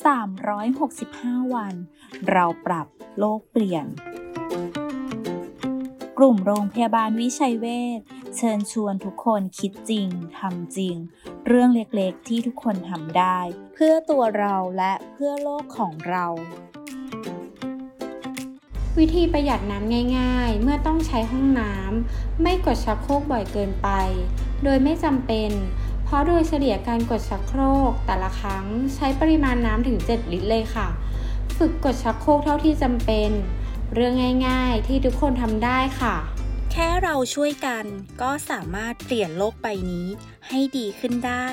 365 วัน เราปรับโลกเปลี่ยน กลุ่มโรงพยาบาลวิชัยเวชเชิญชวนทุกคนคิดจริงทำจริง เรื่องเล็กๆที่ทุกคนทำได้ เพื่อตัวเราและเพื่อโลกของเรา วิธีประหยัดน้ำง่าย ๆ เมื่อต้องใช้ห้องน้ำไม่กดชักโครกบ่อยเกินไป โดยไม่จำเป็น ราะโดยเฉลี่ยการกดชักโครกแต่ละครั้งใช้ปริมาณน้ำถึง 7 ลิตรเลยค่ะ ฝึกกดชักโครกเท่าที่จำเป็น เรื่องง่ายๆที่ทุกคนทำได้ค่ะ แค่เราช่วยกันก็สามารถเปลี่ยนโลกใบนี้ให้ดีขึ้นได้